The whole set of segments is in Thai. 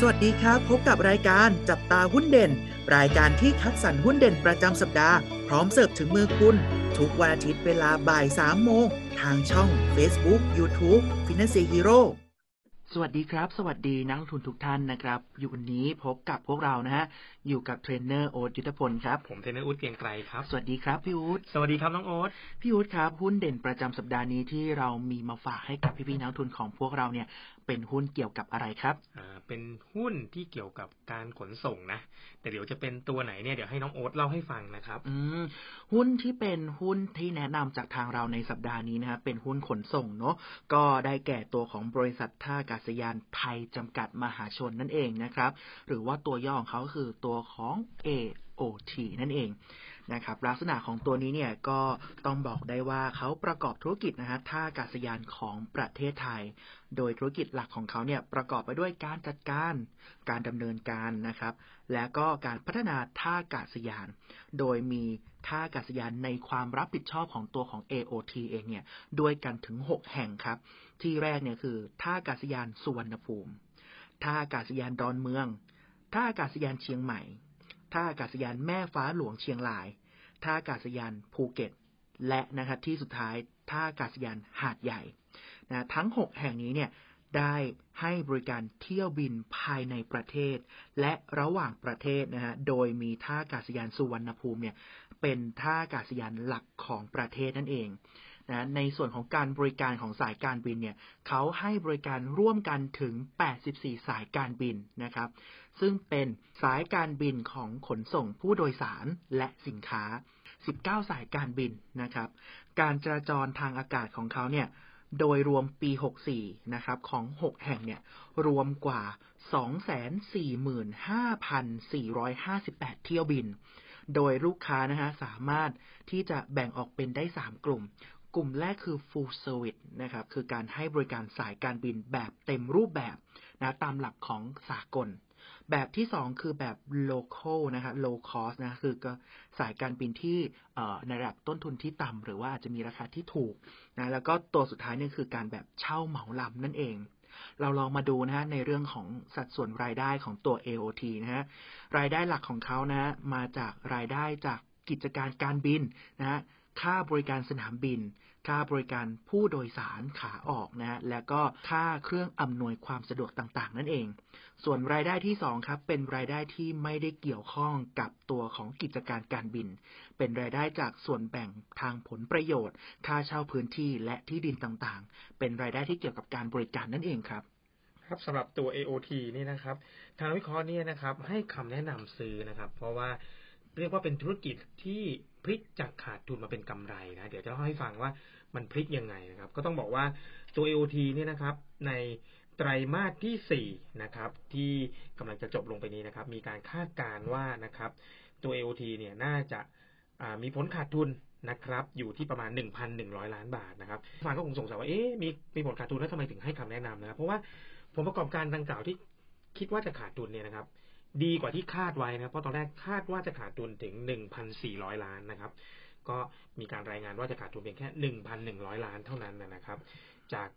สวัสดีครับ พบกับรายการจับตาหุ้นเด่น รายการที่คัดสรรหุ้นเด่นประจำสัปดาห์ พร้อมเสิร์ฟถึงมือคุณ ทุกวันอาทิตย์เวลาบ่าย3โมง ทางช่อง Facebook YouTube Finance Hero สวัสดีครับ สวัสดีนักลงทุนทุกท่านนะครับ อยู่วันนี้พบกับพวกเรานะฮะ อยู่กับเทรนเนอร์โอ๊ตยุทธพลครับ ผมเทรนเนอร์อุ๊ดเกรียงไกรครับ สวัสดีครับพี่อุ๊ดสวัสดีครับน้องโอ๊ตพี่อุ๊ดครับ หุ้นเด่นประจำสัปดาห์นี้ที่เรามีมาฝากให้กับพี่ๆนักลงทุนของพวกเราเนี่ยเป็นหุ้นเกี่ยวกับอะไรครับอ่าเป็นหุ้นที่เกี่ยวกับการขนส่งนะ แต่เดี๋ยวจะเป็นตัวไหนเนี่ยเดี๋ยวให้น้องโอ๊ตเล่าให้ฟังนะครับ อืมหุ้นที่เป็นหุ้นที่แนะนำจากทางเราในสัปดาห์นี้นะครับเป็นหุ้นขนส่งเนาะก็ได้แก่ตัวของบริษัทท่าอากาศยานไทยจำกัดมหาชนนั่นเองนะครับ หรือว่าตัวย่อของเขาก็คือตัวของ AOT นั่นเองนะครับลักษณะของตัวนี้เนี่ยก็ต้องบอกได้ว่าเขาประกอบธุรกิจนะฮะท่าอากาศยานของประเทศไทย โดยธุรกิจหลักของเขาเนี่ยประกอบไปด้วยการจัดการ การดำเนินการนะครับ และก็การพัฒนาท่าอากาศยาน โดยมีท่าอากาศยานในความรับผิดชอบของตัวของ AOT เองเนี่ยด้วยกันถึง 6 แห่งครับ ที่แรกเนี่ยคือท่าอากาศยานสุวรรณภูมิ ท่าอากาศยานดอนเมือง ท่าอากาศยานเชียงใหม่ ท่าอากาศยานแม่ฟ้าหลวงเชียงราย ท่าอากาศยานภูเก็ต และนะครับที่สุดท้ายท่าอากาศยานหาดใหญ่นะทั้ง 6 แห่งนี้เนี่ยได้ให้บริการเที่ยวบินภายในประเทศ และระหว่างประเทศนะฮะ โดยมีท่าอากาศยานสุวรรณภูมิเนี่ยเป็นท่าอากาศยานหลักของประเทศนั่นเอง นะในส่วนของการบริการของสายการบินเนี่ยเขาให้บริการร่วมกันถึง 84 สายการบินนะครับ ซึ่งเป็นสายการบินของขนส่งผู้โดยสารและสินค้า 19 สายการบินนะครับ การจราจรทางอากาศของเขาเนี่ยโดยรวมปี 64 นะครับของ 6 แห่งเนี่ยรวมกว่า 245,458 เที่ยวบิน โดยลูกค้านะฮะสามารถที่จะแบ่งออกเป็นได้ 3 กลุ่ม กลุ่มแรกคือ full service นะครับ คือการให้บริการสายการบินแบบเต็มรูปแบบนะตามหลักของสากล แบบที่2คือแบบ local นะครับ low cost นะคือก็สายการบินที่ในระดับต้นทุนที่ต่ำหรือว่าอาจจะมีราคาที่ถูกนะแล้วก็ตัวสุดท้ายนี่คือการแบบเช่าเหมาลำนั่นเองเราลองมาดูนะฮะในเรื่องของสัดส่วนรายได้ของตัว AOT นะฮะรายได้หลักของเขานะฮะมาจากรายได้จากกิจการการบินนะฮะ ค่าบริการสนามบิน ค่าบริการผู้โดยสารขาออกนะฮะและก็ค่าเครื่องอำนวยความสะดวกต่างๆ นั่นเอง ส่วนรายได้ที่ 2 ครับ เป็นรายได้ที่ไม่ได้เกี่ยวข้องกับตัวของกิจการการบิน เป็นรายได้จากส่วนแบ่งทางผลประโยชน์ ค่าเช่าพื้นที่และที่ดินต่างๆ เป็นรายได้ที่เกี่ยวกับการบริการนั่นเองครับครับสำหรับตัว AOT นี่นะครับ ทางวิเคราะห์เนี่ยนะครับ ให้คำแนะนำซื้อนะครับ เพราะว่า เรียกว่าเป็นธุรกิจที่พลิกจากขาดทุนมาเป็นกำไรนะเดี๋ยวจะเล่าให้ฟังว่ามันพลิกยังไงนะครับ ก็ต้องบอกว่าตัว AOT เนี่ยนะครับ ในไตรมาสที่ 4 นะครับ ที่กำลังจะจบลงไปนี้นะครับ มีการคาดการณ์ว่านะครับ ตัว AOT เนี่ยน่าจะมีผลขาดทุนนะครับ อยู่ที่ประมาณ 1,100 ล้านบาทนะครับฟังก็คงสงสัยว่าเอ๊ะมีมีผลขาดทุนแล้วทำไมถึงให้คำแนะนำนะครับ เพราะว่าผลประกอบการดังกล่าวที่คิดว่าจะขาดทุนเนี่ยนะครับ ดีกว่าที่คาดไว้นะเพราะตอนแรกคาดว่าจะขาดทุนถึง 1,400 ล้านนะครับ ก็มีการรายงานว่าจะขาดทุนเพียงแค่ 1,100 ล้านเท่านั้นนะครับ จาก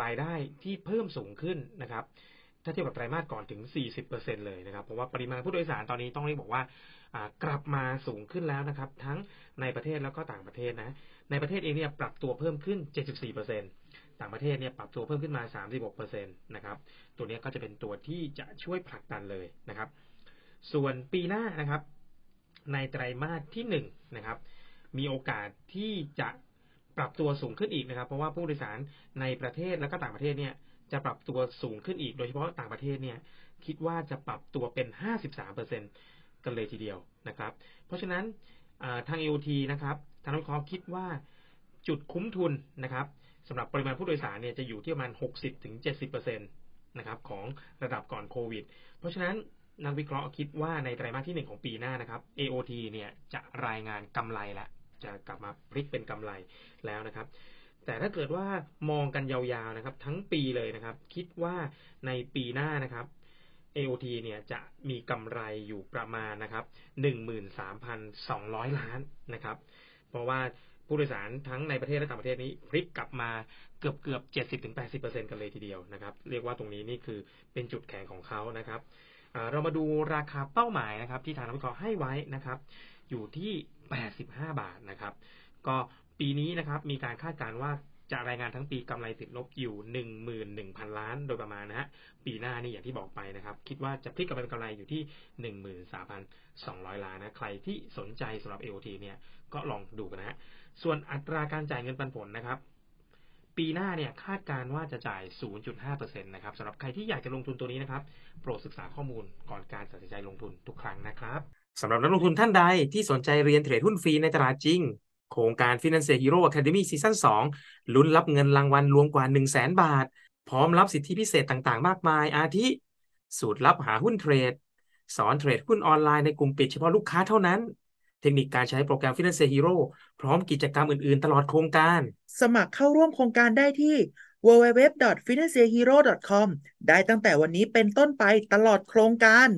รายได้ที่เพิ่มสูงขึ้นนะครับ ถ้าเทียบกับไตรมาสก่อนถึง 40%เลยนะครับ เพราะว่าปริมาณผู้โดยสารตอนนี้ต้องเรียกบอกว่ากลับมาสูงขึ้นแล้วนะครับ ทั้งในประเทศแล้วก็ต่างประเทศนะ ในประเทศเองเนี่ยปรับตัวเพิ่มขึ้น 74% ต่างประเทศเนี่ยปรับตัวเพิ่มขึ้นมา 36%นะครับ ตัวนี้ก็จะเป็นตัวที่จะช่วยผลักดันเลยนะครับ ส่วนปีหน้านะครับ ในไตรมาสที่1นะครับ มีโอกาสที่จะปรับตัวสูงขึ้นอีกนะครับ เพราะว่าผู้โดยสารในประเทศแล้วก็ต่างประเทศเนี่ยจะปรับตัวสูงขึ้นอีก โดยเฉพาะต่างประเทศเนี่ยคิดว่าจะปรับตัวเป็น 53%กันเลยทีเดียวนะครับ เพราะฉะนั้นทาง AOT นะครับทางนักวิเคราะห์คิดว่าจุดคุ้มทุนนะครับ สำหรับปริมาณผู้โดยสารเนี่ยจะอยู่ที่ประมาณ 60-70%นะครับของระดับก่อนโควิด เพราะฉะนั้นนักวิเคราะห์คิดว่าในไตรมาสที่ 1 ของปีหน้านะครับ AOT เนี่ยจะรายงานกำไรละจะกลับมาพลิกเป็นกำไรแล้วนะครับ แต่ถ้าเกิดว่ามองกันยาวๆนะครับ ทั้งปีเลยนะครับ คิดว่าในปีหน้านะครับ AOT เนี่ยจะมีกำไรอยู่ประมาณนะครับ 13,200 ล้านนะครับ เพราะว่า ผู้โดยสารทั้งในประเทศและต่างประเทศนี้พลิกกลับมาเกือบเกือบเจ็ดสิบถึงแปดสิบเปอร์เซ็นกันเลยทีเดียวนะครับ เรียกว่าตรงนี้นี่คือเป็นจุดแข็งของเขานะครับเรามาดูราคาเป้าหมายนะครับ ที่ทางนักวิเคราะห์ให้ไว้นะครับ อยู่ที่ 85 บาทนะครับ ก็ปีนี้นะครับมีการคาดการณ์ว่า จะรายงานทั้งปีกำไรติดลบอยู่หนึ่งหมื่นหนึ่งพันล้านโดยประมาณนะฮะปีหน้านี่อย่างที่บอกไปนะครับ คิดว่าจะพลิกกลับเป็นกำไรอยู่ที่หนึ่งหมื่นสามพันสองร้อยล้านนะใครที่สนใจสำหรับ AOT เนี่ยก็ลองดูกันนะฮะส่วนอัตราการจ่ายเงินปันผลนะครับปีหน้าเนี่ยคาดการว่าจะจ่าย 0.5%นะครับสำหรับใครที่อยากจะลงทุนตัวนี้นะครับ โปรดศึกษาข้อมูลก่อนการตัดสินใจลงทุนทุกครั้งนะครับสำหรับนักลงทุนท่านใดที่สนใจเรียนเทรดหุ้นฟรีในตลาดจริง โครงการ Financial Hero Academy ซีซั่น2ลุ้นรับเงินรางวัลรวมกว่า 1 0 0 0 0แบาท พร้อมรับสิทธิพิเศษต่างๆ มากมาย อาทิ สูตรลับหาหุ้นเทรด สอนเทรดหุ้นออนไลน์ในกลุ่มปิดเฉพาะลูกค้าเท่านั้น เทคนิคการใช้โปรแกรม Financial Hero พร้อมกิจกรรมอื่น ๆ ตลอดโครงการ สมัครเข้าร่วมโครงการได้ที่ www.financialhero.com ได้ตั้งแต่วันนี้เป็นต้นไปตลอดโครงการ